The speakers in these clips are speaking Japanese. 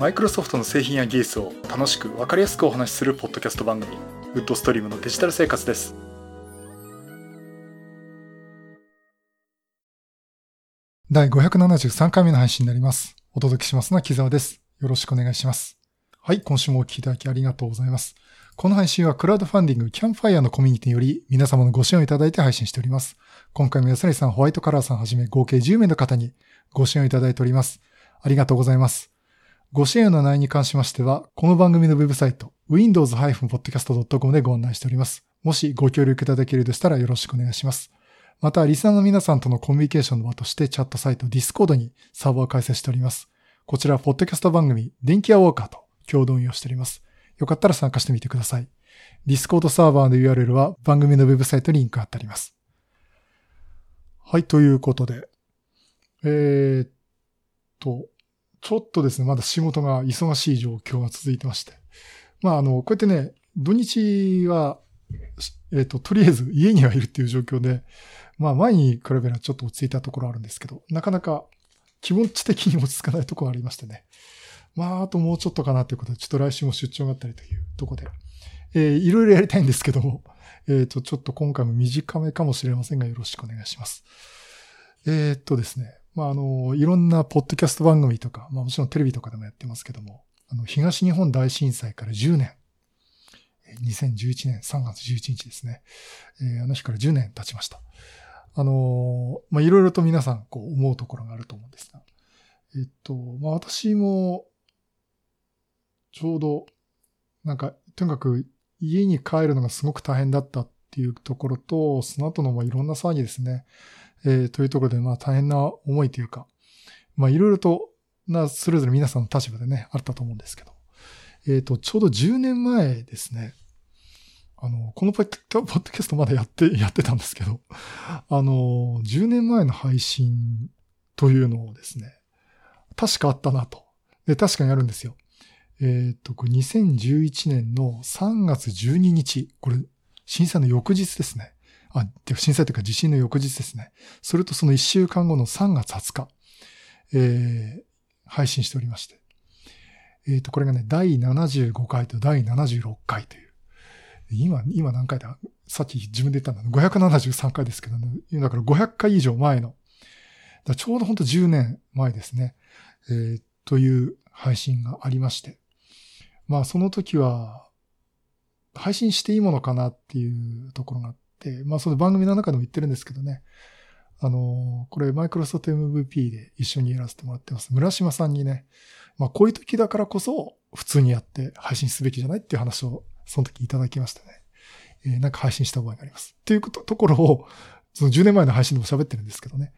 マイクロソフトの製品や技術を楽しく分かりやすくお話しするポッドキャスト番組ウッドストリームのデジタル生活です第573回目の配信になりますお届けしますのは木澤ですよろしくお願いしますはい今週もお聞きいただきありがとうございますこの配信はクラウドファンディングキャンファイアのコミュニティにより皆様のご支援をいただいて配信しております。今回も安成さん、ホワイトカラーさんはじめ合計10名の方にご支援をいただいております。ありがとうございます。ご支援の内容に関しましては、この番組のウェブサイト、windows-podcast.com でご案内しております。もしご協力いただけるとしたらよろしくお願いします。また、リスナーの皆さんとのコミュニケーションの場としてチャットサイト Discord にサーバーを開設しております。こちら、ポッドキャスト番組、電気屋ウォーカーと共同運用しております。よかったら参加してみてください。Discord サーバーの URL は番組のウェブサイトにリンク貼ってあります。はい、ということで。えー、っと、ちょっとですね、まだ仕事が忙しい状況が続いてまして。まあ、あの、こうやってね、土日は、え、っと、とりあえず家にはいるっていう状況で、まあ、前に比べればちょっと落ち着いたところあるんですけど、なかなか気持ち的に落ち着かないところありましてね。まあ、あともうちょっとかなということで、ちょっと来週も出張があったりというとこで、えー、いろいろやりたいんですけども、えっ、ー、と、ちょっと今回も短めかもしれませんが、よろしくお願いします。えー、っとですね。まあ、あの、いろんなポッドキャスト番組とか、まあもちろんテレビとかでもやってますけども、あの、東日本大震災から10年、2011年3月11日ですね。えー、あの日から10年経ちました。あのまあ、いろいろと皆さん、こう、思うところがあると思うんですが、えっと、まあ、私も、ちょうど、なんか、とにかく家に帰るのがすごく大変だったっていうところと、その後のまあいろんな騒ぎですね。えー、というところでまあ大変な思いというか、まあいろいろとな、それぞれ皆さんの立場でね、あったと思うんですけど。えっ、ー、と、ちょうど10年前ですね。あの、このポッドキャストまだやって、やってたんですけど、あの、10年前の配信というのをですね、確かあったなと。で、確かにあるんですよ。えっ、と、これ2011年の3月12日、これ、震災の翌日ですね。あ、てか震災というか地震の翌日ですね。それとその1週間後の3月20日、えー、配信しておりまして。えっ、ー、と、これがね、第75回と第76回という。今、今何回だ？さっき自分で言ったんだ、573回ですけどね。だから500回以上前の。ちょうどほんと10年前ですね。えー、という配信がありまして。まあその時は、配信していいものかなっていうところがあって、まあその番組の中でも言ってるんですけどね。あの、これマイクロソフト MVP で一緒にやらせてもらってます。村島さんにね、まあこういう時だからこそ普通にやって配信すべきじゃないっていう話をその時いただきましたね。えー、なんか配信した覚えがあります。っていうことところを、その10年前の配信でも喋ってるんですけどね。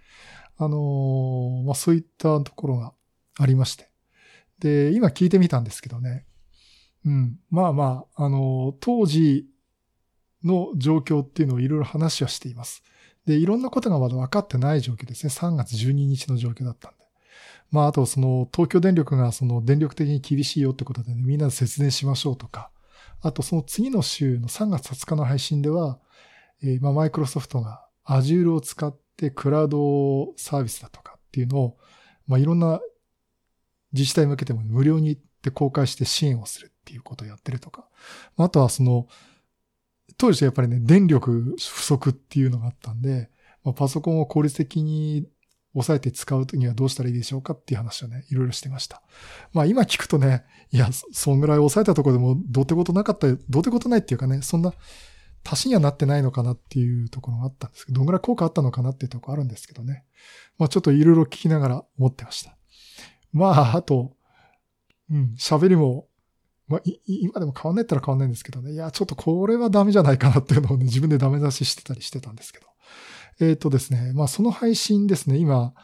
あのー、まあそういったところがありまして。で、今聞いてみたんですけどね。うん。まあまあ、あの、当時の状況っていうのをいろいろ話はしています。で、いろんなことがまだ分かってない状況ですね。3月12日の状況だったんで。まあ、あと、その、東京電力がその電力的に厳しいよってことでね、みんなで節電しましょうとか、あと、その次の週の3月20日の配信では、え、まあ、マイクロソフトが Azure を使ってクラウドサービスだとかっていうのを、まあ、いろんな自治体向けても無料にで公開して支援をするっていうことをやってるとか。あとはその、当時やっぱりね、電力不足っていうのがあったんで、まあ、パソコンを効率的に抑えて使うにはどうしたらいいでしょうかっていう話をね、いろいろしてました。まあ今聞くとね、いや、そんぐらい抑えたところでもどうってことなかった、どうってことないっていうかね、そんな足しにはなってないのかなっていうところがあったんですけど、どんぐらい効果あったのかなっていうところあるんですけどね。まあちょっといろいろ聞きながら思ってました。まあ、あと、うん、喋りもまあ、今でも変わんないったら変わんないんですけどね。いや、ちょっとこれはダメじゃないかなっていうのをね、自分でダメ出ししてたりしてたんですけど。えっ、ー、とですね、まあその配信ですね、今、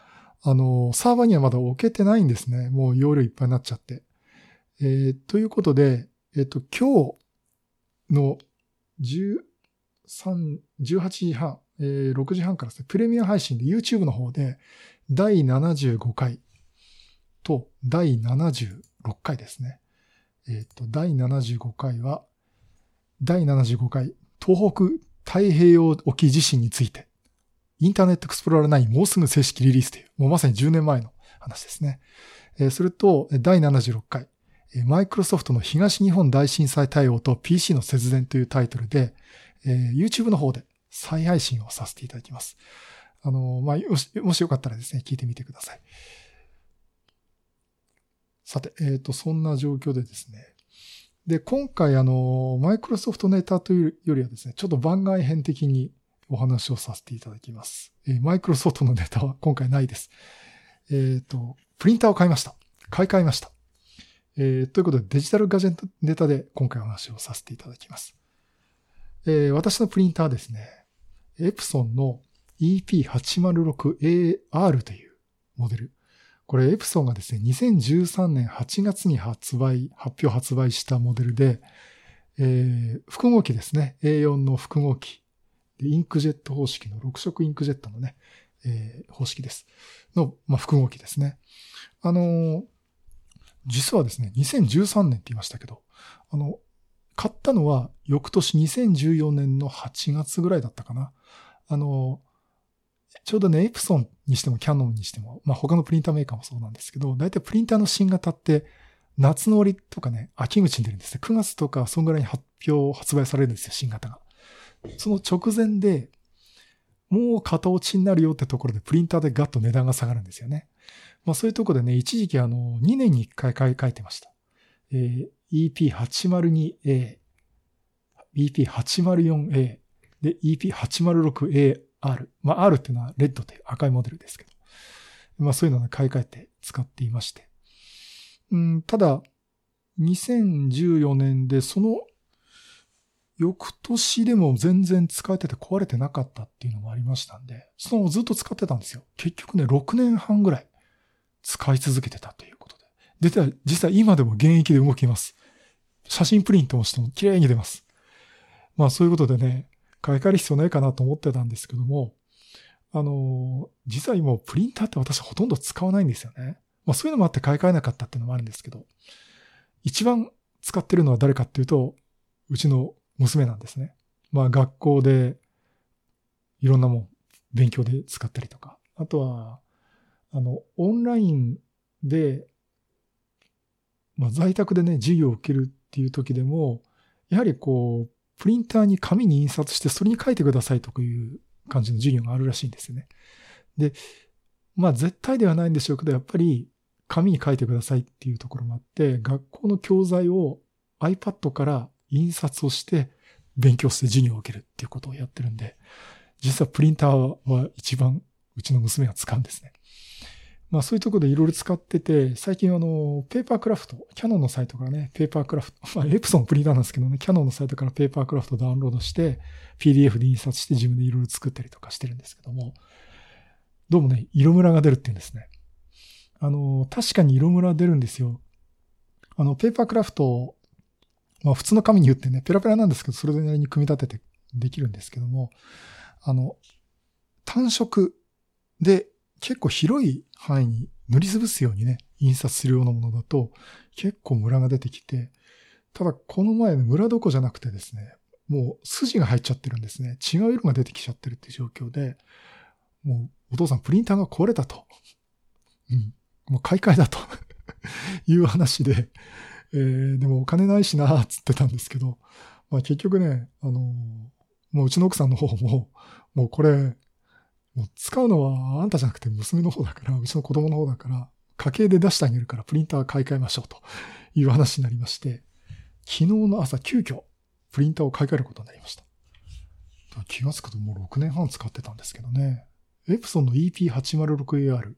あの、サーバーにはまだ置けてないんですね。もう容量いっぱいになっちゃって。えー、ということで、えっ、ー、と、今日の13、18時半、えー、6時半からですね、プレミア配信で YouTube の方で第75回と第76回ですね。えっ、と、第75回は、第75回、東北太平洋沖地震について、インターネットエクスプローラー9もうすぐ正式リリースという、もうまさに10年前の話ですね。えそれと、第76回、マイクロソフトの東日本大震災対応と PC の節電というタイトルで、え YouTube の方で再配信をさせていただきます。あの、まあ、もしよかったらですね、聞いてみてください。さて、えっ、ー、と、そんな状況でですね。で、今回、あの、マイクロソフトネタというよりはですね、ちょっと番外編的にお話をさせていただきます。えー、マイクロソフトのネタは今回ないです。えっ、ー、と、プリンターを買いました。買い替えました。えー、ということで、デジタルガジェットネタで今回お話をさせていただきます。えー、私のプリンターですね、エプソンの EP806AR というモデル。これエプソンがですね、2013年8月に発売、発表発売したモデルで、えー、複合機ですね。A4 の複合機。インクジェット方式の6色インクジェットのね、えー、方式です。の、まあ、複合機ですね。あのー、実はですね、2013年って言いましたけど、あの、買ったのは翌年2014年の8月ぐらいだったかな。あの、ちょうどね、エプソンにしてもキャノンにしても、まあ他のプリンターメーカーもそうなんですけど、大体プリンターの新型って夏の終わりとかね、秋口に出るんですね。9月とかそんぐらいに発表、発売されるんですよ、新型が。その直前で、もう型落ちになるよってところでプリンターでガッと値段が下がるんですよね。まあそういうところでね、一時期あの、2年に1回買い替えてました。えー、EP802A、EP804A、で、EP806A EP806AR。まあ、R っていうのはレッドという赤いモデルですけど。まあ、そういうのを買い替えて使っていまして。うん、ただ、2014年でその翌年でも全然使えてて壊れてなかったっていうのもありましたんで、そのずっと使ってたんですよ。結局ね、6年半ぐらい使い続けてたということで。で、実際今でも現役で動きます。写真プリントをしても綺麗に出ます。まあそういうことでね、買い替える必要ないかなと思ってたんですけども、あの、実は今プリンターって私ほとんど使わないんですよね。まあそういうのもあって買い替えなかったっていうのもあるんですけど、一番使ってるのは誰かっていうと、うちの娘なんですね。まあ学校でいろんなもん勉強で使ったりとか、あとは、あの、オンラインで、まあ在宅でね、授業を受けるっていう時でも、やはりこう、プリンターに紙に印刷してそれに書いてくださいとかいう感じの授業があるらしいんですよね。で、まあ絶対ではないんでしょうけど、やっぱり紙に書いてくださいっていうところもあって、学校の教材を iPad から印刷をして勉強して授業を受けるっていうことをやってるんで、実はプリンターは一番うちの娘が使うんですね。まあそういうところでいろいろ使ってて、最近あの、ペーパークラフト、キャノンのサイトからね、ペーパークラフト、まあエプソンプリンターなんですけどね、キャノンのサイトからペーパークラフトダウンロードして、PDF で印刷して自分でいろいろ作ったりとかしてるんですけども、どうもね、色ムラが出るって言うんですね。あの、確かに色ムラ出るんですよ。あの、ペーパークラフト、まあ普通の紙に言ってね、ペラペラなんですけど、それなりに組み立ててできるんですけども、あの、単色で結構広い範囲に塗りつぶすようにね、印刷するようなものだと結構ムラが出てきて、ただこの前ムラどこじゃなくてですね、もう筋が入っちゃってるんですね。違う色が出てきちゃってるっていう状況で、もうお父さんプリンターが壊れたと。うん。もう買い替えだと いう話で、えー、でもお金ないしな、つってたんですけど、まあ結局ね、あのー、もううちの奥さんの方も、もうこれ、もう使うのはあんたじゃなくて娘の方だから、うちの子供の方だから、家計で出してあげるからプリンター買い替えましょうという話になりまして、昨日の朝急遽プリンターを買い替えることになりました。気がつくともう6年半使ってたんですけどね。エプソンの EP806AR。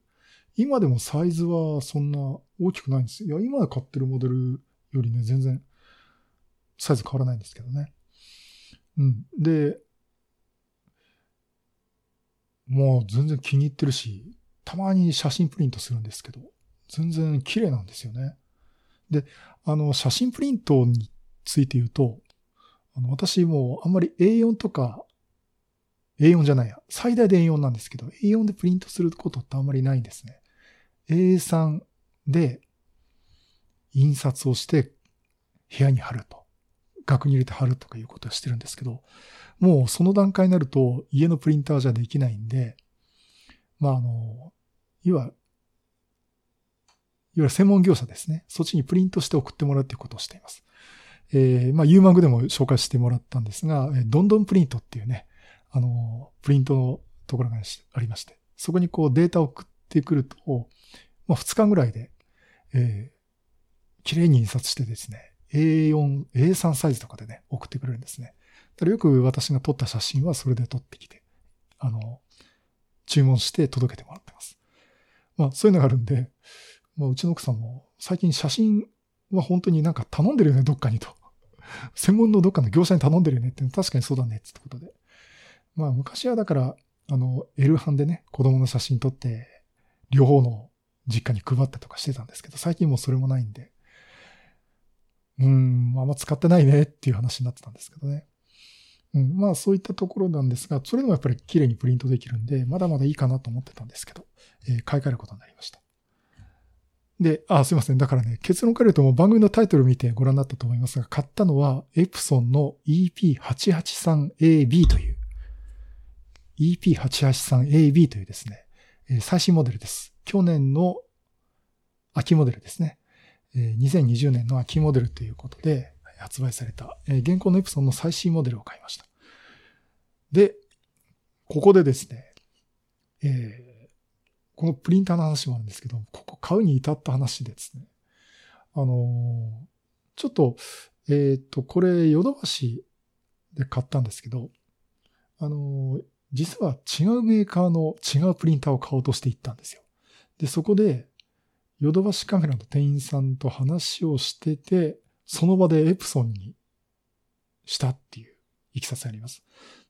今でもサイズはそんな大きくないんですよ。いや、今買ってるモデルよりね、全然サイズ変わらないんですけどね。うん。で、もう全然気に入ってるし、たまに写真プリントするんですけど、全然綺麗なんですよね。で、あの、写真プリントについて言うと、あの、私もあんまり A4 とか、A4 じゃないや、最大で A4 なんですけど、A4 でプリントすることってあんまりないんですね。A3 で印刷をして部屋に貼ると。額に入れて貼るとかいうことをしてるんですけど、もうその段階になると家のプリンターじゃできないんで、まああの、要はゆる専門業者ですね。そっちにプリントして送ってもらうということをしています。えー、まあ、ユーマグでも紹介してもらったんですが、どんどんプリントっていうね、あの、プリントのところがありまして、そこにこうデータを送ってくると、まあ、2日ぐらいで、えー、綺麗に印刷してですね、A4、A3 サイズとかでね、送ってくれるんですね。だからよく私が撮った写真はそれで撮ってきて、あの、注文して届けてもらってます。まあ、そういうのがあるんで、まあ、うちの奥さんも最近写真は本当になんか頼んでるよね、どっかにと。専門のどっかの業者に頼んでるよねって確かにそうだねってことで。まあ昔はだから、あの、L 版でね、子供の写真撮って、両方の実家に配ったとかしてたんですけど、最近もうそれもないんで、うん、あんま使ってないねっていう話になってたんですけどね。うん、まあそういったところなんですが、それでもやっぱり綺麗にプリントできるんで、まだまだいいかなと思ってたんですけど、えー、買い替えることになりました。で、あ、すいません。だからね、結論から言うともう番組のタイトルを見てご覧になったと思いますが、買ったのは、エプソンの EP883AB という、EP883AB というですね、最新モデルです。去年の秋モデルですね。2020年の秋モデルということで発売された、現行のエプソンの最新モデルを買いました。で、ここでですね、えーこのプリンターの話もあるんですけど、ここ買うに至った話でですね。あのちょっと、えっ、ー、と、これ、ヨドバシで買ったんですけど、あの実は違うメーカーの違うプリンターを買おうとして行ったんですよ。で、そこで、ヨドバシカメラの店員さんと話をしてて、その場でエプソンにしたっていういきさつがあります。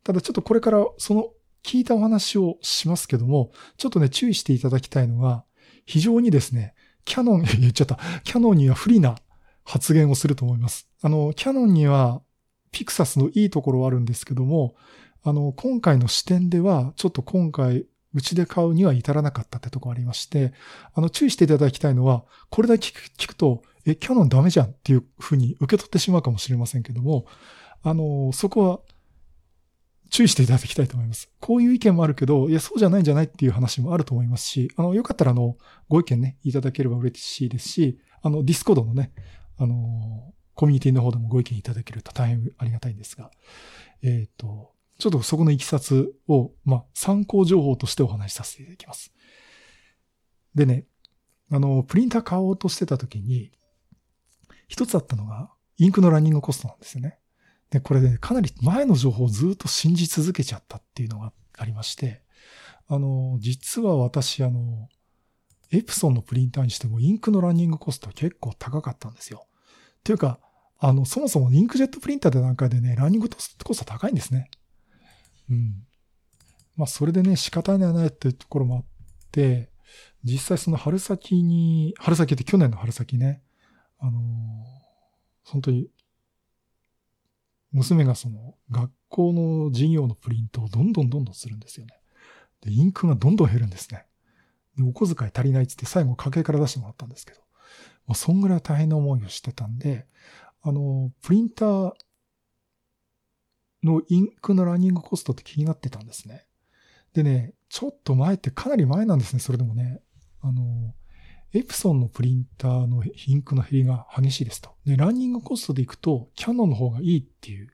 ただちょっとこれからその聞いたお話をしますけども、ちょっとね、注意していただきたいのが、非常にですね、キャノン、言っちゃった、キャノンには不利な発言をすると思います。あの、キャノンにはピクサスのいいところはあるんですけども、あの、今回の視点では、ちょっと今回、うちで買うには至らなかったってとこありまして、あの、注意していただきたいのは、これだけ聞く聞くと、え、キャノンダメじゃんっていうふうに受け取ってしまうかもしれませんけども、あの、そこは注意していただきたいと思います。こういう意見もあるけど、いや、そうじゃないんじゃないっていう話もあると思いますし、あの、よかったら、あの、ご意見ね、いただければ嬉しいですし、あの、ディスコードのね、あの、コミュニティの方でもご意見いただけると大変ありがたいんですが、えっ、ー、と、ちょっとそこのいきさつを、まあ、参考情報としてお話しさせていただきます。でね、あの、プリンター買おうとしてた時に、一つあったのが、インクのランニングコストなんですよね。で、これね、かなり前の情報をずっと信じ続けちゃったっていうのがありまして、あの、実は私、あの、エプソンのプリンターにしてもインクのランニングコストは結構高かったんですよ。っていうか、あの、そもそもインクジェットプリンターで段階でね、ランニングコスト高いんですね。うん。まあ、それでね、仕方ないっていうところもあって、実際その春先に、春先って去年の春先ね、あの本当に娘がその学校の授業のプリントをどんどんどんどんするんですよね。で、インクがどんどん減るんですね。で、お小遣い足りないってって最後家計から出してもらったんですけど、もうそんぐらい大変な思いをしてたんで、あの、プリンターのインクのランニングコストって気になってたんですね。でね、ちょっと前ってかなり前なんですね、それでもね。あの、エプソンのプリンターのインクの減りが激しいですと。で、ランニングコストでいくと、キャノンの方がいいっていう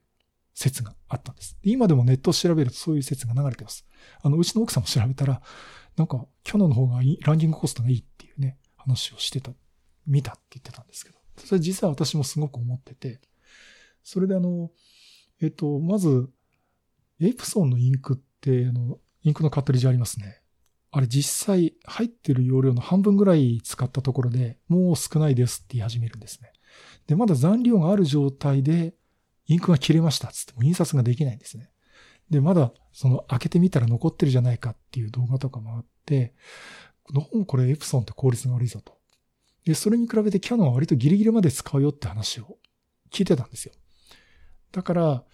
説があったんです。で今でもネットを調べるとそういう説が流れてます。あの、うちの奥さんも調べたら、なんか、キャノンの方がいい、ランニングコストがいいっていうね、話をしてた、見たって言ってたんですけど。それ実は私もすごく思ってて、それであの、えっと、まず、エプソンのインクって、あの、インクのカットリッジありますね。あれ実際入ってる容量の半分ぐらい使ったところでもう少ないですって言い始めるんですね。で、まだ残量がある状態でインクが切れましたっつっても印刷ができないんですね。で、まだその開けてみたら残ってるじゃないかっていう動画とかもあって、どうもこれエプソンって効率が悪いぞと。で、それに比べてキャノンは割とギリギリまで使うよって話を聞いてたんですよ。だから、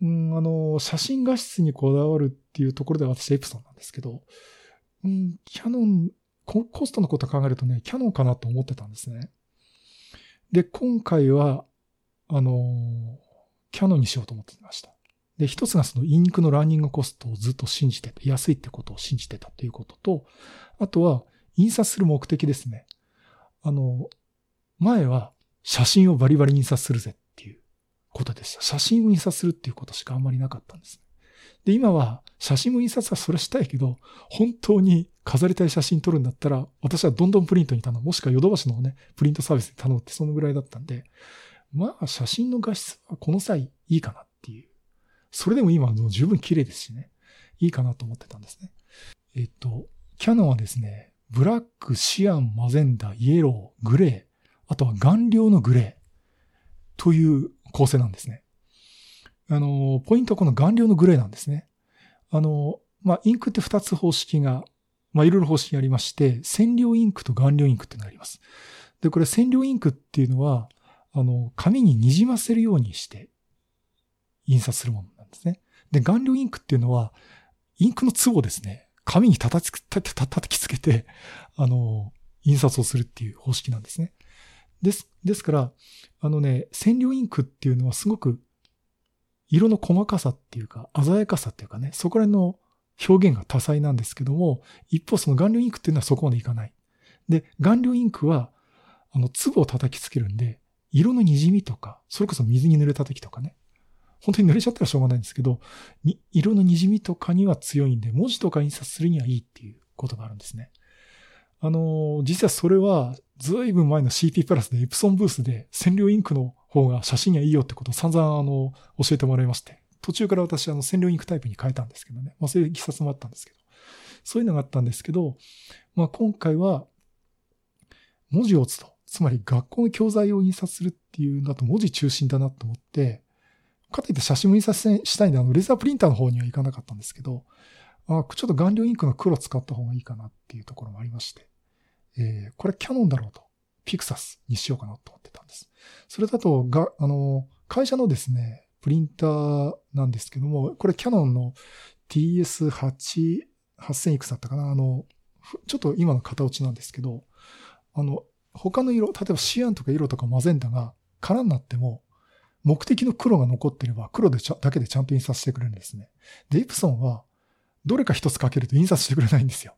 うん、あの、写真画質にこだわるっていうところで私エプソンなんですけど、うん、キャノン、コストのこと考えるとね、キャノンかなと思ってたんですね。で、今回は、あの、キャノンにしようと思ってました。で、一つがそのインクのランニングコストをずっと信じてて、安いってことを信じてたということと、あとは、印刷する目的ですね。あの、前は写真をバリバリ印刷するぜことでした。写真を印刷するっていうことしかあんまりなかったんです。で、今は写真も印刷はそれしたいけど、本当に飾りたい写真撮るんだったら、私はどんどんプリントに頼む。もしくはヨドバシのね、プリントサービスに頼むってそのぐらいだったんで、まあ写真の画質はこの際いいかなっていう。それでも今はもう十分綺麗ですしね。いいかなと思ってたんですね。えっと、キャノンはですね、ブラック、シアン、マゼンダ、イエロー、グレー、あとは顔料のグレーという構成なんですね。あの、ポイントはこの顔料のグレーなんですね。あの、まあ、インクって2つ方式が、まあ、いろいろ方式がありまして、染料インクと顔料インクってなります。で、これ染料インクっていうのは、あの、紙ににじませるようにして印刷するものなんですね。で、顔料インクっていうのは、インクの粒をですね、紙に叩きつけて、あの、印刷をするっていう方式なんですね。です、ですから、あのね、染料インクっていうのはすごく色の細かさっていうか、鮮やかさっていうかね、そこら辺の表現が多彩なんですけども、一方その顔料インクっていうのはそこまでいかない。で、顔料インクは、あの、粒を叩きつけるんで、色の滲みとか、それこそ水に濡れた時とかね、本当に濡れちゃったらしょうがないんですけど、色の滲みとかには強いんで、文字とか印刷するにはいいっていうことがあるんですね。あの、実はそれは、ずいぶん前の CP プラスでエプソンブースで染料インクの方が写真にはいいよってことを散々あの、教えてもらいまして、途中から私あの、染料インクタイプに変えたんですけどね。まあそういういきさつもあったんですけど。そういうのがあったんですけど、まあ今回は、文字を打つと。つまり学校の教材を印刷するっていうのだと文字中心だなと思って、かといって写真も印刷したいんで、あの、レーザープリンターの方には行かなかったんですけど、あちょっと顔料インクの黒使った方がいいかなっていうところもありまして、えー、これキャノンだろうと。ピクサスにしようかなと思ってたんです。それだと、が、あの、会社のですね、プリンターなんですけども、これキャノンの TS8、8000いくつだったかな？あの、ちょっと今の型落ちなんですけど、あの、他の色、例えばシアンとか色とかマゼンダが空になっても、目的の黒が残ってれば黒でちゃだけでちゃんと印刷してくれるんですね。で、イプソンは、どれか一つかけると印刷してくれないんですよ。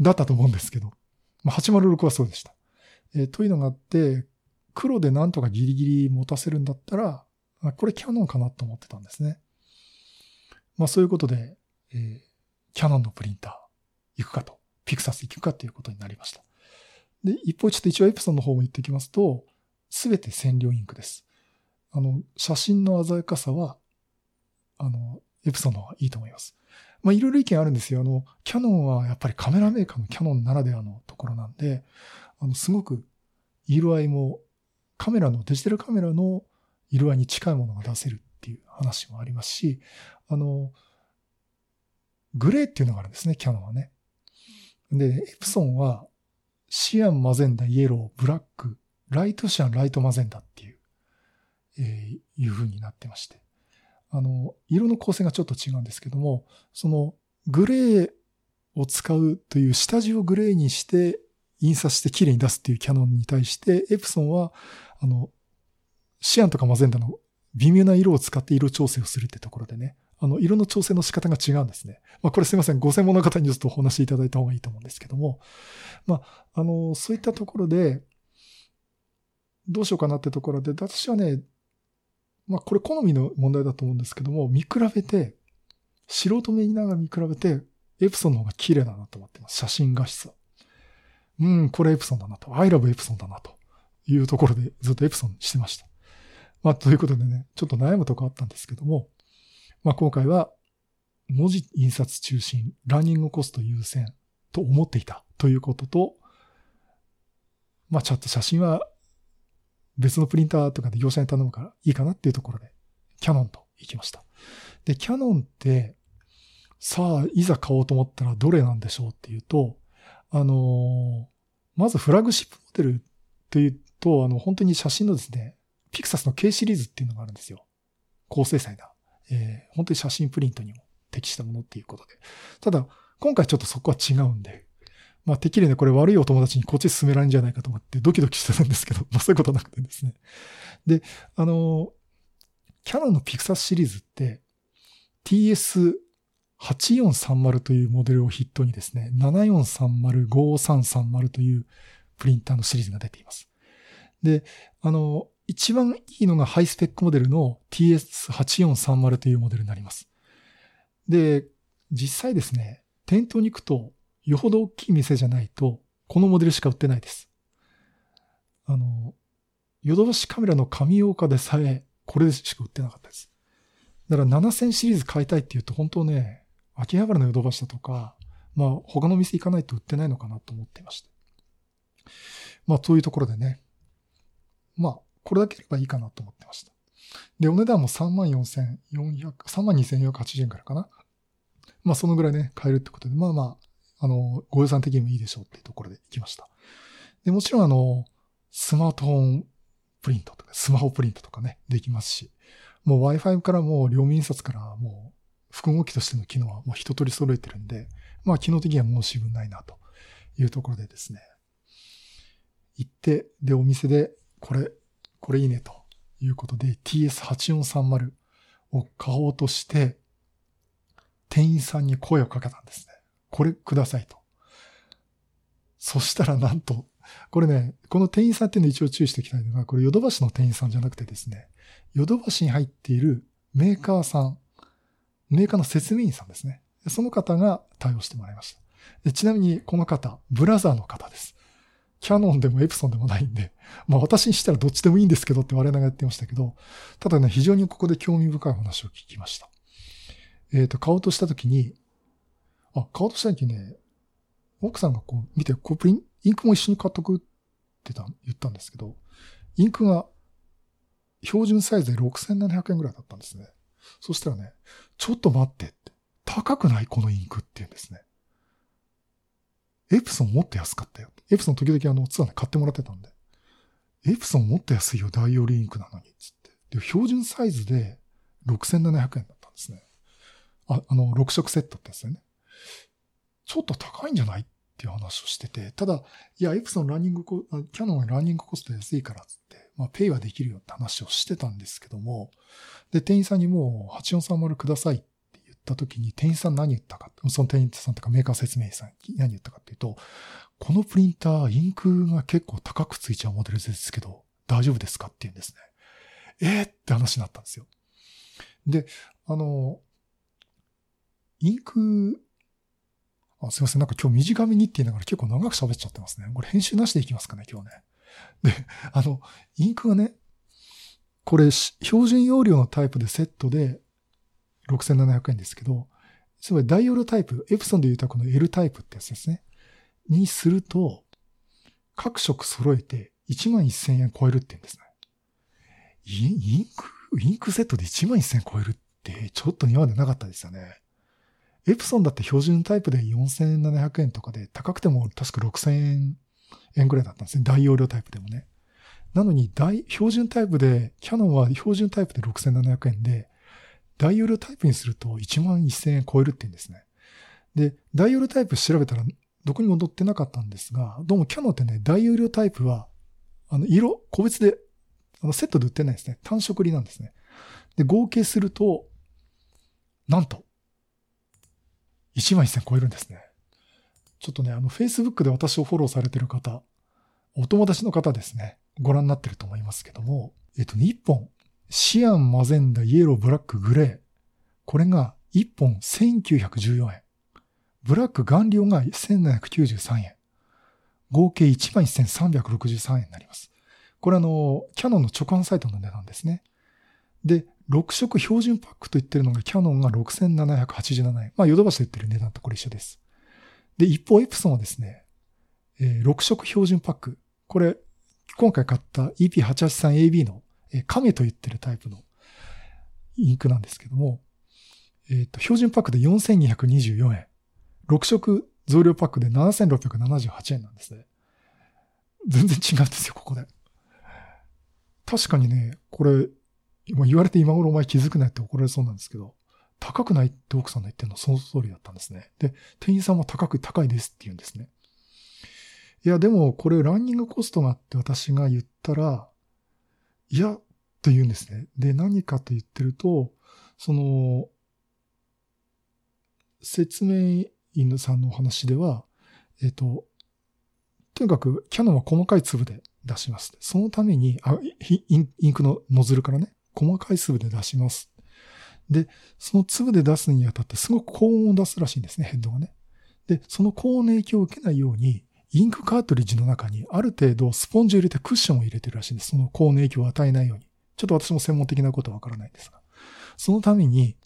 だったと思うんですけど。まあ、806はそうでした。えー、というのがあって、黒でなんとかギリギリ持たせるんだったら、これキャノンかなと思ってたんですね。まあそういうことで、えー、キャノンのプリンター行くかと、ピクサス行くかということになりました。で、一方ちょっと一応エプソンの方も言っておきますと、すべて染料インクです。あの、写真の鮮やかさは、あの、エプソンの方がいいと思います。まあいろいろ意見あるんですよ。あの、キャノンはやっぱりカメラメーカーのキャノンならではのところなんで、あの、すごく色合いもカメラの、デジタルカメラの色合いに近いものが出せるっていう話もありますし、あの、グレーっていうのがあるんですね、キャノンはね。で、エプソンは、シアン、マゼンダ、イエロー、ブラック、ライトシアン、ライトマゼンダっていう、えー、いう風になってまして。あの、色の構成がちょっと違うんですけども、その、グレーを使うという下地をグレーにして印刷して綺麗に出すっていうキャノンに対して、エプソンは、あの、シアンとかマゼンダの微妙な色を使って色調整をするってところでね、あの、色の調整の仕方が違うんですね。まあ、これすいません。ご専門の方にちょっとお話しいただいた方がいいと思うんですけども、まあ、あの、そういったところで、どうしようかなってところで、私はね、まあ、これ好みの問題だと思うんですけども、見比べて、素人目にながら見比べて、エプソンの方が綺麗だなと思ってます。写真画質は。うん、これエプソンだなと。I love エプソンだなというところでずっとエプソンしてました。まあ、ということでね、ちょっと悩むとこあったんですけども、まあ、今回は文字印刷中心、ランニングコスト優先と思っていたということと、まあ、ちょっと写真は別のプリンターとかで業者に頼むからいいかなっていうところで、キャノンと行きました。で、キャノンって、さあ、いざ買おうと思ったらどれなんでしょうっていうと、あのまずフラグシップモデルというと、あの、本当に写真のですね、ピクサスの K シリーズっていうのがあるんですよ。高精細な。えー、本当に写真プリントにも適したものっていうことで。ただ、今回ちょっとそこは違うんで、まあ、てっきりね、これ悪いお友達にこっち進められるんじゃないかと思ってドキドキしてたんですけど、まあそういうことなくてですね。で、あの、キャノンのピクサスシリーズって TS 8430というモデルを筆頭にですね、7430、5330というプリンターのシリーズが出ています。で、あの、一番いいのがハイスペックモデルの TS8430 というモデルになります。で、実際ですね、店頭に行くと、よほど大きい店じゃないと、このモデルしか売ってないです。あの、ヨドバシカメラの神岡でさえ、これでしか売ってなかったです。だから7000シリーズ買いたいって言うと、本当ね、秋葉原のヨドバシだとか、まあ他の店行かないと売ってないのかなと思っていました。まあそういうところでね、まあこれだければいいかなと思ってました。で、お値段も34,400、32,480円くらかな。まあそのぐらいね、買えるってことで、まあまあ、あの、ご予算的にもいいでしょうっていうところで行きました。で、もちろんあの、スマートフォンプリントとか、スマホプリントとかね、できますし、もう Wi-Fi からもう両面印刷からもう複合機としての機能はもう一通り揃えてるんで、まあ機能的には申し分ないなというところでですね、行って、で、お店で、これ、これいいねということで TS8430 を買おうとして、店員さんに声をかけたんですね。これくださいと。そしたらなんと、これね、この店員さんっていうのを一応注意しておきたいのが、これヨドバシの店員さんじゃなくてですね、ヨドバシに入っているメーカーさん、メーカーの説明員さんですね。その方が対応してもらいました。ちなみにこの方、ブラザーの方です。キャノンでもエプソンでもないんで、まあ私にしたらどっちでもいいんですけどって我ながら言ってましたけど、ただね、非常にここで興味深い話を聞きました。えっ、ー、と、買おうとしたときに、あ、買おうとしたときにね、奥さんがこう見て、こうプリン、インクも一緒に買っとくってた言ったんですけど、インクが標準サイズで6700円ぐらいだったんですね。そしたらね、ちょっと待ってって。高くない？このインクって言うんですね。エプソンもっと安かったよ。エプソン時々あのツアーで買ってもらってたんで。エプソンもっと安いよ、大容量インクなのに。つって。で、標準サイズで6700円だったんですね。あ、あの、6色セットってやつだよね。ちょっと高いんじゃない？っていう話をしてて、ただ、いや、エプソンランニングコ、キャノンはランニングコスト安いからつって、まあ、ペイはできるよって話をしてたんですけども、で、店員さんにもう8430くださいって言った時に、店員さん何言ったか、その店員さんとかメーカー説明員さん何言ったかっていうと、このプリンター、インクが結構高くついちゃうモデルですけど、大丈夫ですかって言うんですね。えー、って話になったんですよ。で、あの、インク、あすいません。なんか今日短めにって言いながら結構長く喋っちゃってますね。これ編集なしでいきますかね、今日ね。で、あの、インクがね、これ、標準容量のタイプでセットで6700円ですけど、つまりダイオールタイプ、エプソンで言うとこの L タイプってやつですね。にすると、各色揃えて1万1000円超えるって言うんですね。インク、インクセットで1万1000円超えるってちょっと今までなかったですよね。エプソンだって標準タイプで4700円とかで高くても確か6000円円ぐらいだったんですね。大容量タイプでもね。なのに大、標準タイプで、キャノンは標準タイプで6700円で、大容量タイプにすると1万1000円超えるって言うんですね。で、大容量タイプ調べたらどこにも載ってなかったんですが、どうもキャノンってね、大容量タイプは、あの、色、個別で、あの、セットで売ってないですね。単色売りなんですね。で、合計すると、なんと、1万1000超えるんですね。ちょっとね、あの、Facebook で私をフォローされてる方、お友達の方ですね。ご覧になってると思いますけども、えっとね、1本、シアン、マゼンダ、イエロー、ブラック、グレー。これが1本1914円。ブラック顔料が1793円。合計11,363円になります。これあの、キャノンの直販サイトの値段ですね。で、6色標準パックと言ってるのがキャノンが6787円。まあ、ヨドバシで言ってる値段とこれ一緒です。で、一方、エプソンはですね、えー、6色標準パック。これ、今回買った EP883AB の、えー、亀と言ってるタイプのインクなんですけども、えっ、ー、と、標準パックで4224円。6色増量パックで7678円なんですね。全然違うんですよ、ここで。確かにね、これ、言われて今頃お前気づくなって怒られそうなんですけど、高くないって奥さんの言ってるのその通りだったんですね。で、店員さんも高く、高いですって言うんですね。いや、でもこれランニングコストがあって私が言ったら、いや、と言うんですね。で、何かと言ってると、その、説明員さんのお話では、えっ、と、とにかくキャノンは細かい粒で出します。そのために、あインインクのノズルからね、細かい粒で出します。で、その粒で出すにあたってすごく高温を出すらしいんですね、ヘッドがね。で、その高温の影響を受けないように、インクカートリッジの中にある程度スポンジを入れてクッションを入れてるらしいんです。その高温の影響を与えないように。ちょっと私も専門的なことはわからないんですが。そのために、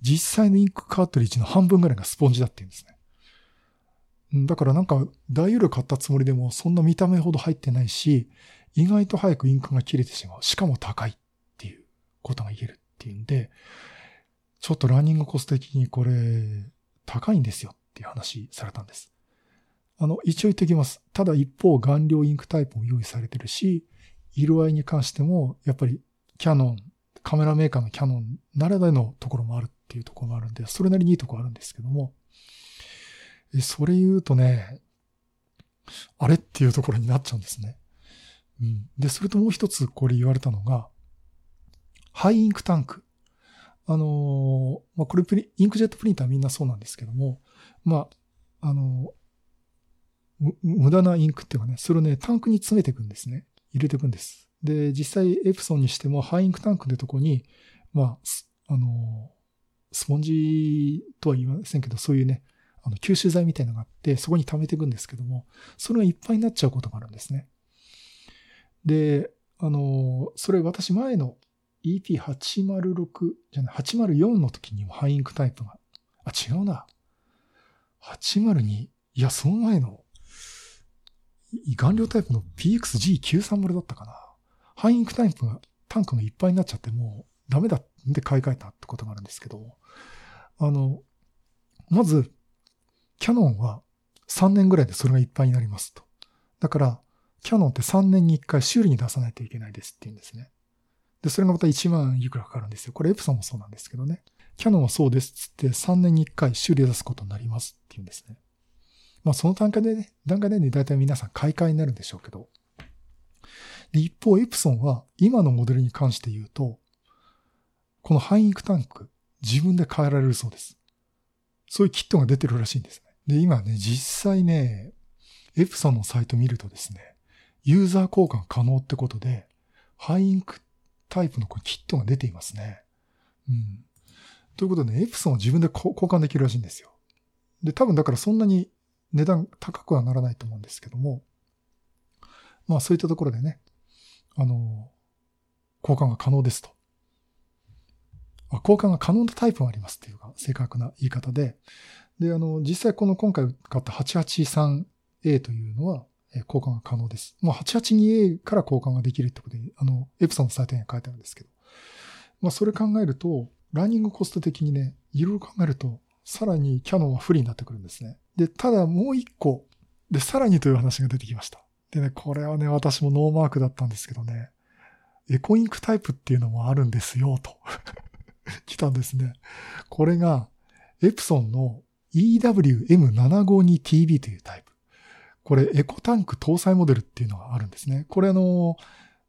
実際のインクカートリッジの半分ぐらいがスポンジだって言うんですね。だからなんか、大容量買ったつもりでも、そんな見た目ほど入ってないし、意外と早くインクが切れてしまう。しかも高いことが言えるっていうんで、ちょっとランニングコスト的にこれ、高いんですよっていう話されたんです。あの、一応言っておきます。ただ一方、顔料インクタイプも用意されてるし、色合いに関しても、やっぱりキャノン、カメラメーカーのキャノンならではのところもあるっていうところもあるんで、それなりにいいところあるんですけども、それ言うとね、あれっていうところになっちゃうんですね。うん。で、それともう一つこれ言われたのが、ハイインクタンク。あのまあ、これプリ、インクジェットプリンターみんなそうなんですけども、まあ、あの無駄なインクっていうかね、それをね、タンクに詰めていくんですね。入れていくんです。で、実際エプソンにしてもハイインクタンクってとこに、まあ、あの、スポンジとは言いませんけど、そういうね、あの、吸収剤みたいなのがあって、そこに溜めていくんですけども、それがいっぱいになっちゃうことがあるんですね。で、あの、それ私前の EP806 じゃない、804の時にもハイインクタイプが、あ、違うな。802。いや、その前の顔料タイプの PXG930 だったかな。ハイインクタイプが、タンクがいっぱいになっちゃってもうダメだって買い替えたってことがあるんですけど、あの、まず、キャノンは3年ぐらいでそれがいっぱいになりますと。だから、キャノンって3年に1回修理に出さないといけないですって言うんですね。で、それがまた1万いくらかかるんですよ。これエプソンもそうなんですけどね。キャノンはそうですっつって3年に1回修理出すことになりますって言うんですね。まあその段階でね、段階でね、大体皆さん買い替えになるんでしょうけど。で、一方、エプソンは今のモデルに関して言うと、このハイインクタンク、自分で変えられるそうです。そういうキットが出てるらしいんですね。で、今ね、実際ね、エプソンのサイト見るとですね、ユーザー交換可能ってことで、ハイインクタイプのキットが出ていますね。うん。ということで、ね、エプソンは自分で交換できるらしいんですよ。で、多分だからそんなに値段高くはならないと思うんですけども、まあそういったところでね、あの、交換が可能ですと。あ交換が可能なタイプもありますっていうか、正確な言い方で。で、あの、実際この今回買った 883A というのは、交換が可能です。もう 882A から交換ができるってことで、あの、エプソンのサイトには書いてあるんですけど。まあそれ考えると、ランニングコスト的にね、いろいろ考えると、さらにキャノンは不利になってくるんですね。で、ただもう一個、で、さらにという話が出てきました。でね、これはね、私もノーマークだったんですけどね、エコインクタイプっていうのもあるんですよ、と 来たんですね。これが、エプソンの EWM752TB というタイプ。これ、エコタンク搭載モデルっていうのがあるんですね。これあの、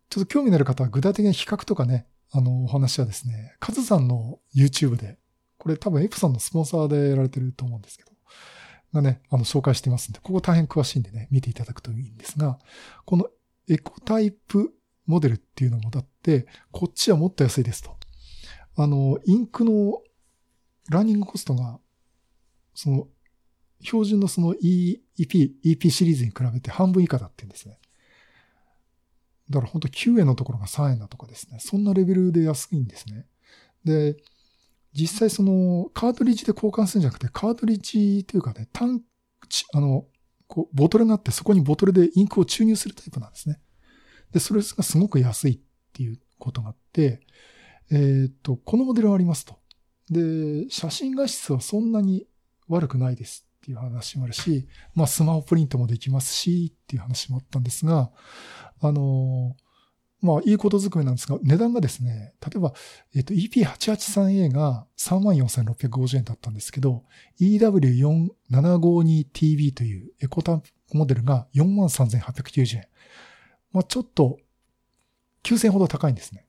ちょっと興味のある方は具体的な比較とかね、あの、お話はですね、カズさんの YouTube で、これ多分エプソンのスポンサーでやられてると思うんですけど、がね、あの、紹介してますんで、ここ大変詳しいんでね、見ていただくといいんですが、このエコタイプモデルっていうのもだって、こっちはもっと安いですと。あの、インクのランニングコストが、その、標準のその EP、EP シリーズに比べて半分以下だって言うんですね。だから本当9円のところが3円だとかですね。そんなレベルで安いんですね。で、実際そのカートリッジで交換するんじゃなくて、カートリッジというかね、タン、あの、こう、ボトルがあって、そこにボトルでインクを注入するタイプなんですね。で、それがすごく安いっていうことがあって、えー、っと、このモデルがありますと。で、写真画質はそんなに悪くないですっていう話もあるし、まあスマホプリントもできますしっていう話もあったんですが、あのまあ、いいことずくめなんですが、値段がですね、例えば、えっ、と、EP883A が34,650円だったんですけど、EW4752TB というエコタンモデルが43,890円。まあ、ちょっと、9000ほど高いんですね。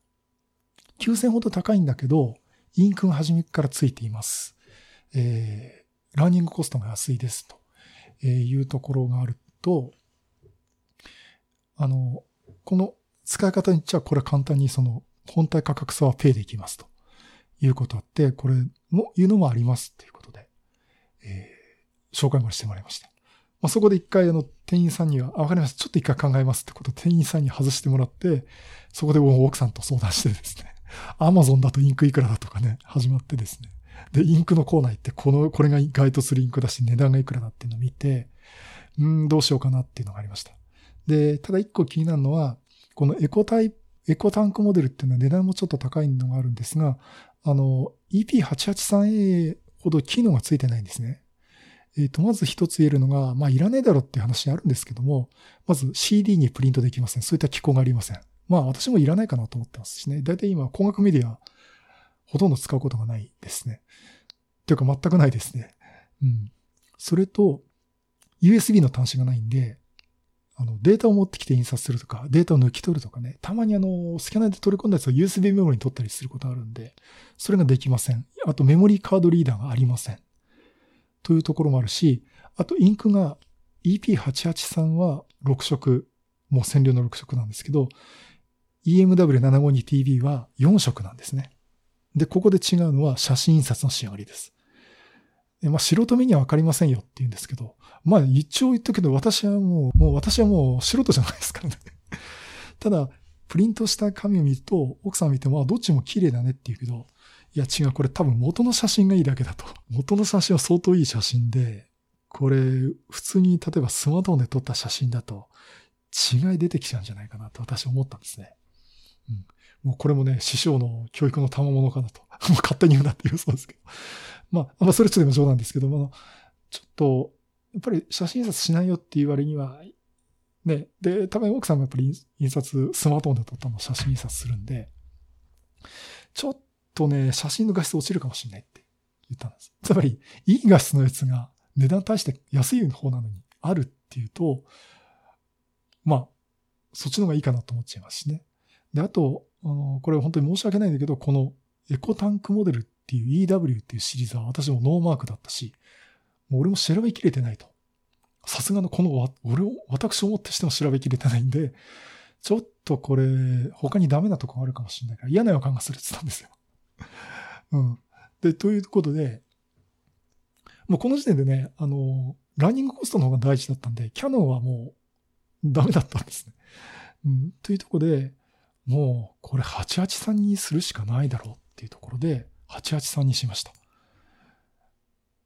9000ほど高いんだけど、インクが初めからついています。えー、ラーニングコストが安いですというところがあると、あの、この使い方にっちゃこれは簡単にその本体価格差はペイできますということあって、これも、いうのもありますっていうことで、えー、紹介もしてもらいました。まあ、そこで一回あの店員さんには、あ、わかりました。ちょっと一回考えますってこと店員さんに外してもらって、そこで奥さんと相談してですね、アマゾンだとインクいくらだとかね、始まってですね。で、インクのコーナー行って、この、これが該当するインクだし、値段がいくらだっていうのを見て、うん、どうしようかなっていうのがありました。で、ただ一個気になるのは、このエコタイプ、エコタンクモデルっていうのは値段もちょっと高いのがあるんですが、あの、EP883A ほど機能がついてないんですね。えっ、ー、と、まず一つ言えるのが、まあ、いらねえだろっていう話あるんですけども、まず CD にプリントできません。そういった機構がありません。まあ、私もいらないかなと思ってますしね。だいたい今、工学メディア、ほとんど使うことがないですね。というか、全くないですね。うん。それと、USB の端子がないんで、あの、データを持ってきて印刷するとか、データを抜き取るとかね、たまにあの、スキャナーで取り込んだやつを USB メモリに取ったりすることあるんで、それができません。あと、メモリーカードリーダーがありません。というところもあるし、あとインクが EP883 は6色、もう占領の6色なんですけど、EMW752TV は4色なんですね。で、ここで違うのは写真印刷の仕上がりです。でまあ、素人目にはわかりませんよって言うんですけど、まあ一応言ったけど私はもう、もう私はもう素人じゃないですからね。ただ、プリントした紙を見ると、奥さん見ても、どっちも綺麗だねって言うけど、いや違う、これ多分元の写真がいいだけだと。元の写真は相当いい写真で、これ普通に例えばスマートフォンで撮った写真だと違い出てきちゃうんじゃないかなと私は思ったんですね。うん。もうこれもね、師匠の教育の賜物かなと。もう勝手に言うなって言うそうですけど。まあ、まあ、それちょっと冗談ですけども、ちょっと、やっぱり写真印刷しないよっていう割には、ね、で、多分奥さんもやっぱり印刷、スマートフォンで撮ったのを写真印刷するんで、ちょっとね、写真の画質落ちるかもしれないって言ったんです。つまり、いい画質のやつが値段対して安い方なのにあるっていうと、まあ、そっちの方がいいかなと思っちゃいますしね。で、あと、あの、これ本当に申し訳ないんだけど、このエコタンクモデルっていう EW っていうシリーズは私もノーマークだったし、もう俺も調べきれてないと。さすがのこの、俺を、私をもってしても調べきれてないんで、ちょっとこれ、他にダメなとこあるかもしれないから嫌な予感がするって言ったんですよ。うん。で、ということで、もうこの時点でね、あの、ランニングコストの方が大事だったんで、キャノンはもうダメだったんですね。うん。というところで、もうこれ883にするしかないだろうっていうところで、883にしました。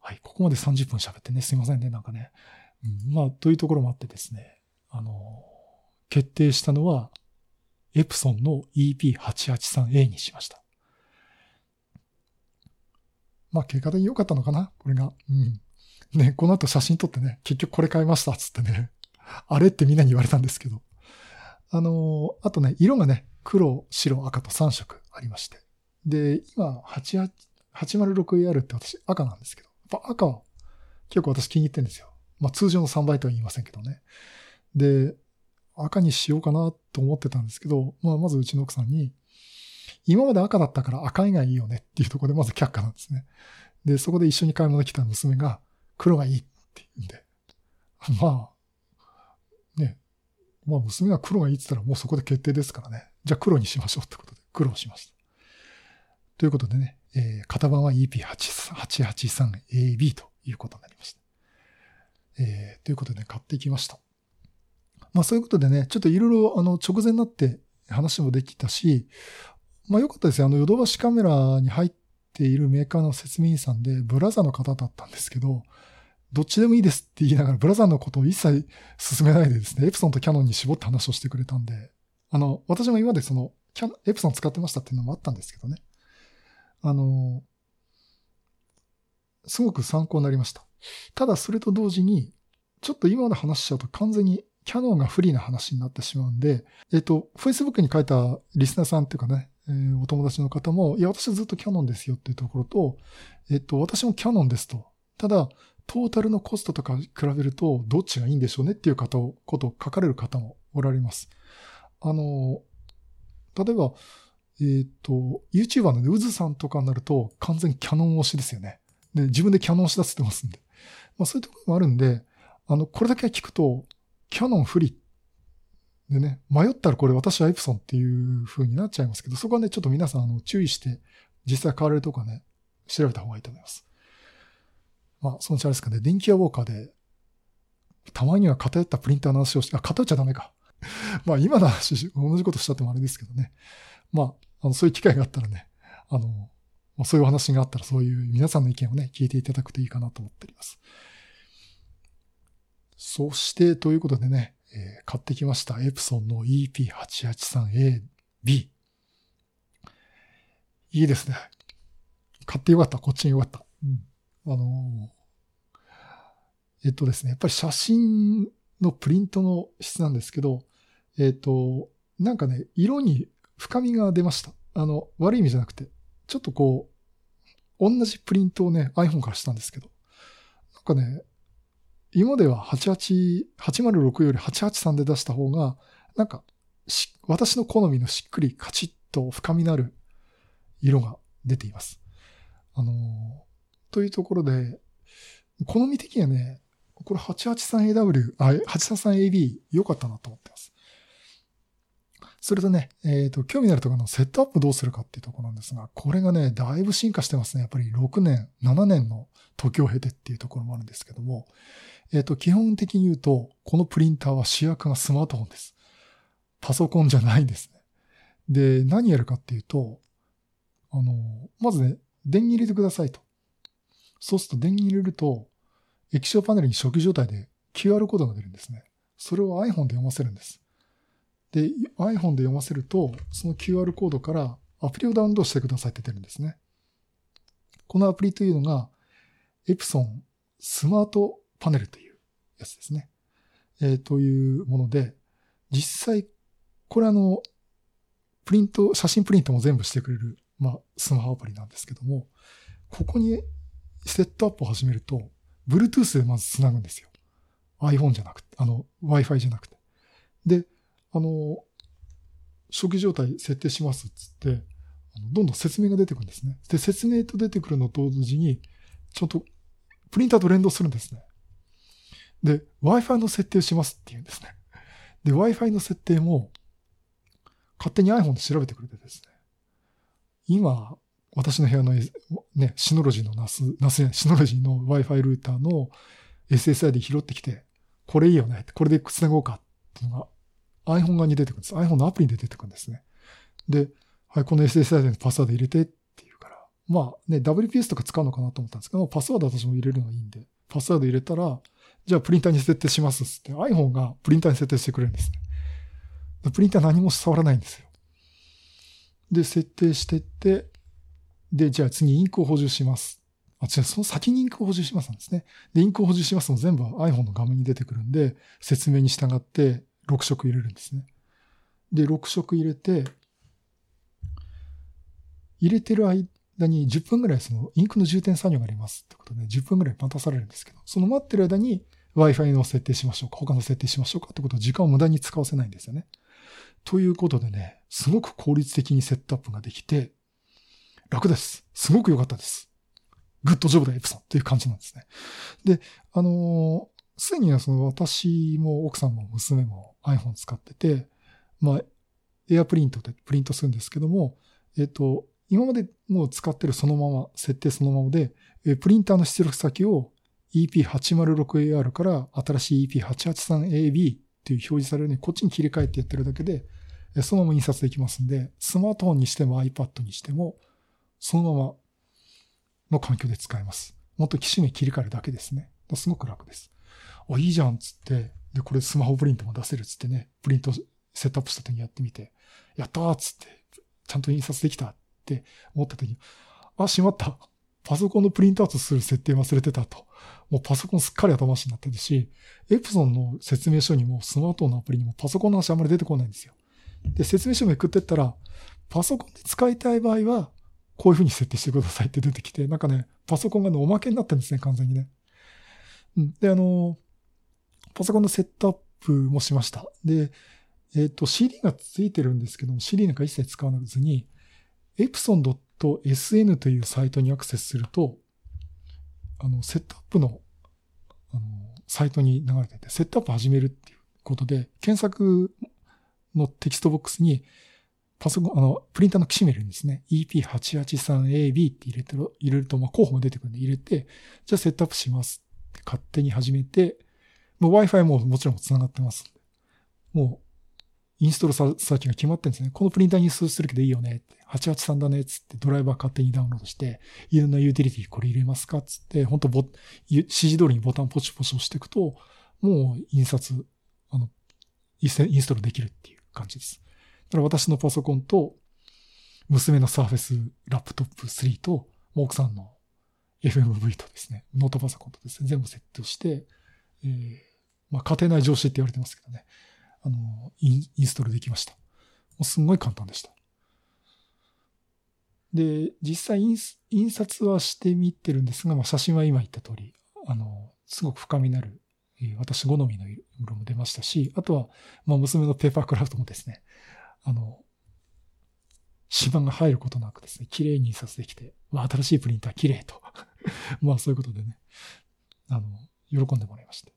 はい。ここまで30分喋ってね、すいませんね、なんかね。うん、まあ、というところもあってですね、あの、決定したのは、エプソンの EP883A にしました。まあ結果的に良かったのかなこれが。うん。ね、この後写真撮ってね、結局これ買いましたつってね、あれってみんなに言われたんですけど。あの、あとね、色がね、黒、白、赤と3色ありまして。で、今、806AR って私赤なんですけど、やっぱ赤は結構私気に入ってるんですよ。まあ通常の3倍とは言いませんけどね。で、赤にしようかなと思ってたんですけど、まあまずうちの奥さんに、今まで赤だったから赤以外いいよねっていうところでまず却下なんですね。で、そこで一緒に買い物来た娘が黒がいいって言うんで、まあ、まあ娘が黒がいいって言ったらもうそこで決定ですからね。じゃあ黒にしましょうってことで黒をしました。ということでね、えー、型番は EP883AB ということになりました。えー、ということで、ね、買ってきました。まあそういうことでね、ちょっといろいろあの直前になって話もできたし、まあ良かったですよ。あの、ヨドバシカメラに入っているメーカーの説明員さんで、ブラザーの方だったんですけど、どっちでもいいですって言いながら、ブラザーのことを一切進めないでですね、エプソンとキャノンに絞って話をしてくれたんで、あの、私も今までその、キャエプソン使ってましたっていうのもあったんですけどね。あの、すごく参考になりました。ただそれと同時に、ちょっと今まで話しちゃうと完全にキャノンが不利な話になってしまうんで、えっと、Facebook に書いたリスナーさんっていうかね、えー、お友達の方も、いや、私はずっとキャノンですよっていうところと、えっと、私もキャノンですと。ただ、トータルのコストとか比べると、どっちがいいんでしょうねっていう方を、ことを書かれる方もおられます。あの、例えば、えっ、ー、と、YouTuber のね、うずさんとかになると、完全にキャノン推しですよね。で、自分でキャノンし出してますんで。まあそういうところもあるんで、あの、これだけ聞くと、キャノン不利でね、迷ったらこれ私はエプソンっていう風になっちゃいますけど、そこはね、ちょっと皆さんあの注意して、実際買われるとかね、調べた方がいいと思います。まあ、そのうちあれですかね、電気屋ウォーカーで、たまには偏ったプリンターの話をして、あ、偏っちゃダメか。まあ、今の話、同じことしたってもあれですけどね。まあ、あの、そういう機会があったらね、あの、まあ、そういうお話があったら、そういう皆さんの意見をね、聞いていただくといいかなと思っております。そして、ということでね、えー、買ってきました。エプソンの EP883A、B。いいですね。買ってよかった。こっちによかった。うん。あの、えっとですね、やっぱり写真のプリントの質なんですけど、えっと、なんかね、色に深みが出ました。あの、悪い意味じゃなくて、ちょっとこう、同じプリントをね、iPhone からしたんですけど、なんかね、今では88、806より883で出した方が、なんか、私の好みのしっくりカチッと深みのある色が出ています。あの、というところで、好み的にはね、これ 883AW、あ、883AB 良かったなと思ってます。それとね、えっ、ー、と、興味のあるところのセットアップどうするかっていうところなんですが、これがね、だいぶ進化してますね。やっぱり6年、7年の時を経てっていうところもあるんですけども、えっ、ー、と、基本的に言うと、このプリンターは主役がスマートフォンです。パソコンじゃないんですね。で、何やるかっていうと、あの、まずね、電源入れてくださいと。そうすると電源入れると、液晶パネルに初期状態で QR コードが出るんですね。それを iPhone で読ませるんです。で、iPhone で読ませると、その QR コードからアプリをダウンロードしてくださいって出るんですね。このアプリというのが、エプソンスマートパネルというやつですね。えー、というもので、実際、これあの、プリント、写真プリントも全部してくれる、まあ、スマホアプリなんですけども、ここにセットアップを始めると、Bluetooth でまず繋ぐんですよ。iPhone じゃなくて、あの、Wi-Fi じゃなくて。で、あの、初期状態設定しますっつって、どんどん説明が出てくるんですね。で、説明と出てくるのと同時に、ちょっとプリンターと連動するんですね。で、Wi-Fi の設定をしますって言うんですね。で、Wi-Fi の設定も、勝手に iPhone で調べてくれてですね。今、私の部屋の、ね、シノロジーのナス、ナスシノロジーの Wi-Fi ルーターの SSI で拾ってきて、これいいよね。これで繋ごうかっていうのが iPhone 側に出てくるんです。iPhone のアプリで出てくるんですね。で、はい、この SSI でパスワード入れてって言うから、まあね、WPS とか使うのかなと思ったんですけど、パスワード私も入れるのがいいんで、パスワード入れたら、じゃあプリンターに設定しますって iPhone がプリンターに設定してくれるんですね。プリンター何も触らないんですよ。で、設定してって、で、じゃあ次インクを補充します。あ、違う、その先にインクを補充しますなんですね。で、インクを補充しますの全部 iPhone の画面に出てくるんで、説明に従って6色入れるんですね。で、6色入れて、入れてる間に10分ぐらいそのインクの充填作業がありますってことで10分ぐらい待たされるんですけど、その待ってる間に Wi-Fi の設定しましょうか、他の設定しましょうかってことは時間を無駄に使わせないんですよね。ということでね、すごく効率的にセットアップができて、楽です。すごく良かったです。グッドジョブだ、エプソンっていう感じなんですね。で、あのすでにはその私も奥さんも娘も iPhone 使ってて、まあ、エアプリントでプリントするんですけども、えっ、と、今までもう使ってるそのまま、設定そのままで、えプリンターの出力先を EP806AR から新しい EP883AB っていう表示されるようにこっちに切り替えてやってるだけで、そのまま印刷できますんで、スマートフォンにしても iPad にしても、そのままの環境で使えます。もっと機種に切り替えるだけですね。すごく楽です。あ、いいじゃんっつって、で、これスマホプリントも出せるっつってね、プリントセットアップした時にやってみて、やったーっつって、ちゃんと印刷できたって思った時に、あ、しまった。パソコンのプリントアウトする設定忘れてたと。もうパソコンすっかり頭しになってるし、エプソンの説明書にもスマートフォンのアプリにもパソコンの話あんまり出てこないんですよ。で、説明書めくってったら、パソコンで使いたい場合は、こういう風に設定してくださいって出てきて、なんかね、パソコンがね、おまけになってるんですね、完全にね。うん。で、あの、パソコンのセットアップもしました。で、えっ、ー、と、CD がついてるんですけども、CD なんか一切使わなくずに、epson.sn というサイトにアクセスすると、あの、セットアップの、あの、サイトに流れてて、セットアップ始めるっていうことで、検索のテキストボックスに、パソコン、あの、プリンターの機種名にですね、EP883AB って入れてる、入れると、まあ、候補が出てくるんで入れて、じゃあセットアップしますって勝手に始めて、もう Wi-Fi ももちろん繋がってます。もう、インストール先が決まってるんですね。このプリンターにインストールするけどいいよねって。883だねっつってドライバー勝手にダウンロードして、いろんなユーティリティこれ入れますかっつって、本当ボ指示通りにボタンポチポチ押していくと、もう印刷、あの、インストールできるっていう感じです。だから私のパソコンと、娘のサーフェスラップトップ3と、奥さんの FMV とですね、ノートパソコンとですね、全部セットして、えー、まあ、家庭内上司って言われてますけどね、あの、インストールできました。もうすんごい簡単でした。で、実際印刷はしてみてるんですが、まあ、写真は今言った通り、あの、すごく深みのある、えー、私好みの色も出ましたし、あとは、まあ、娘のペーパークラフトもですね、あの、芝が入ることなくですね、綺麗に印刷できて、まあ、新しいプリンター綺麗と。まあ、そういうことでね、あの、喜んでもらいました。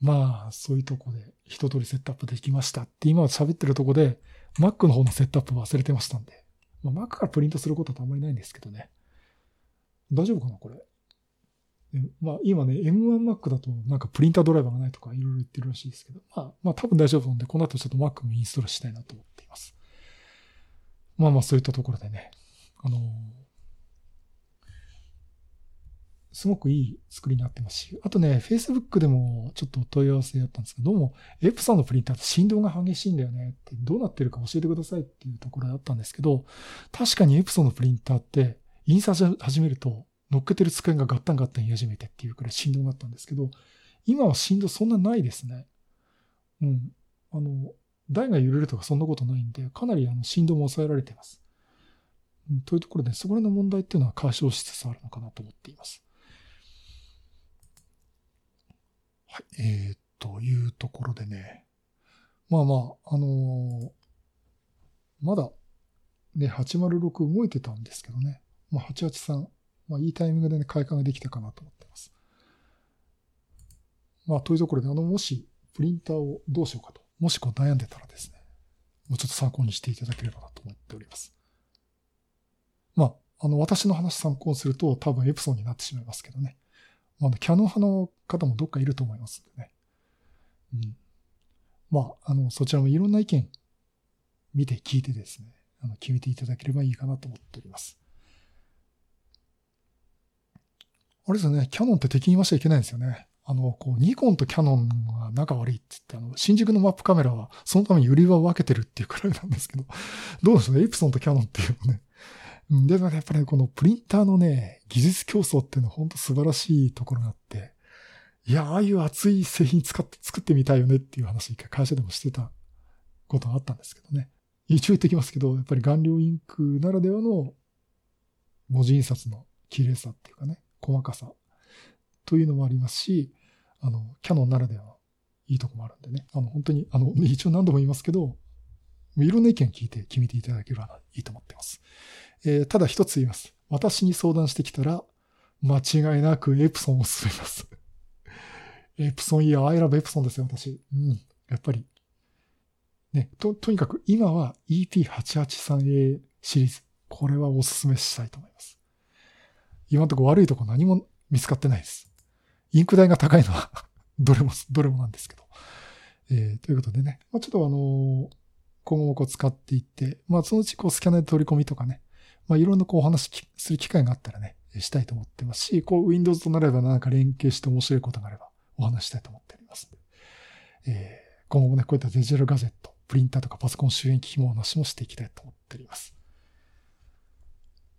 まあ、そういうとこで一通りセットアップできましたって今喋ってるとこで、Mac の方のセットアップ忘れてましたんで、まあ、Mac からプリントすることはあんまりないんですけどね。大丈夫かなこれ？まあ今ね、M1Mac だとなんかプリンタードライバーがないとかいろいろ言ってるらしいですけど、まあまあ多分大丈夫なんで、この後ちょっと Mac もインストールしたいなと思っています。まあまあそういったところでね、あのー、すごくいい作りになってますし、あとね、Facebook でもちょっと問い合わせやったんですけど、どうも、エプソンのプリンターって振動が激しいんだよねって、どうなってるか教えてくださいっていうところだったんですけど、確かにエプソンのプリンターって、印刷始めると、乗っけてる机がガッタンガッタン言い始めてっていうくらい振動があったんですけど、今は振動そんなないですね。うん。あの、台が揺れるとかそんなことないんで、かなりあの振動も抑えられています。うん、というところで、そこらの問題っていうのは解消しつつあるのかなと思っています。はい。えー、というところでね。まあまあ、あのー、まだね、806動いてたんですけどね。まあ、883、まあ、いいタイミングでね、開花ができたかなと思ってます。まあ、というところで、あの、もし、プリンターをどうしようかと、もしこう悩んでたらですね、もうちょっと参考にしていただければなと思っております。まあ、あの、私の話参考にすると多分エプソンになってしまいますけどね。まあ、キャノン派の方もどっかいると思いますんでね。うん。まあ、あの、そちらもいろんな意見見て聞いてですね、あの、決めていただければいいかなと思っております。あれですよね、キャノンって敵に言わしちゃいけないんですよね。あの、こう、ニコンとキャノンが仲悪いって言って、あの、新宿のマップカメラは、そのために売り場を分けてるっていうくらいなんですけど、どうでしょうね、エプソンとキャノンっていうのね。でもやっぱりこのプリンターのね、技術競争っていうのは本当素晴らしいところがあって、いや、ああいう熱い製品使って作ってみたいよねっていう話一回会社でもしてたことがあったんですけどね。一応言ってきますけど、やっぱり顔料インクならではの文字印刷の綺麗さっていうかね、細かさというのもありますし、あの、キャノンならではのいいとこもあるんでね、あの、本当に、あの、一応何度も言いますけど、いろんな意見聞いて決めていただければいいと思っています。えー、ただ一つ言います。私に相談してきたら、間違いなくエプソンを勧めます。エプソンいや、アイラブエプソンですよ、私。うん。やっぱり。ね、と、とにかく今は EP883A シリーズ。これはお勧めしたいと思います。今のところ悪いとこ何も見つかってないです。インク代が高いのは どれも、どれもなんですけど。えー、ということでね、まあ、ちょっとあのー、今後もこう使っていって、まあそのうちこうスキャナーで取り込みとかね、まあいろんなこうお話する機会があったらね、したいと思ってますし、こう Windows となればなんか連携して面白いことがあればお話したいと思っておりますえー、今後もね、こういったデジタルガジェット、プリンターとかパソコン周辺機器も話もしていきたいと思っております。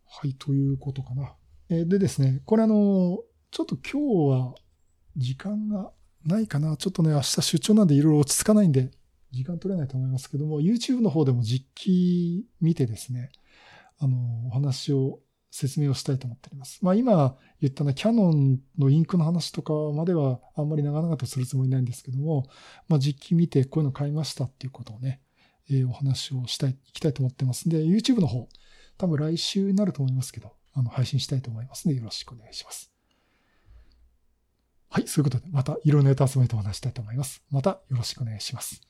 はい、ということかな。えでですね、これあの、ちょっと今日は時間がないかな。ちょっとね、明日出張なんでいろいろ落ち着かないんで、時間取れないと思いますけども、YouTube の方でも実機見てですね、あの、お話を、説明をしたいと思っております。まあ今言ったね、キャノンのインクの話とかまではあんまり長々とするつもりないんですけども、まあ実機見てこういうの買いましたっていうことをね、えー、お話をしたい、いきたいと思ってますんで、YouTube の方、多分来週になると思いますけど、あの、配信したいと思いますので、よろしくお願いします。はい、そういうことで、またいろんなネタ集めてお話したいと思います。またよろしくお願いします。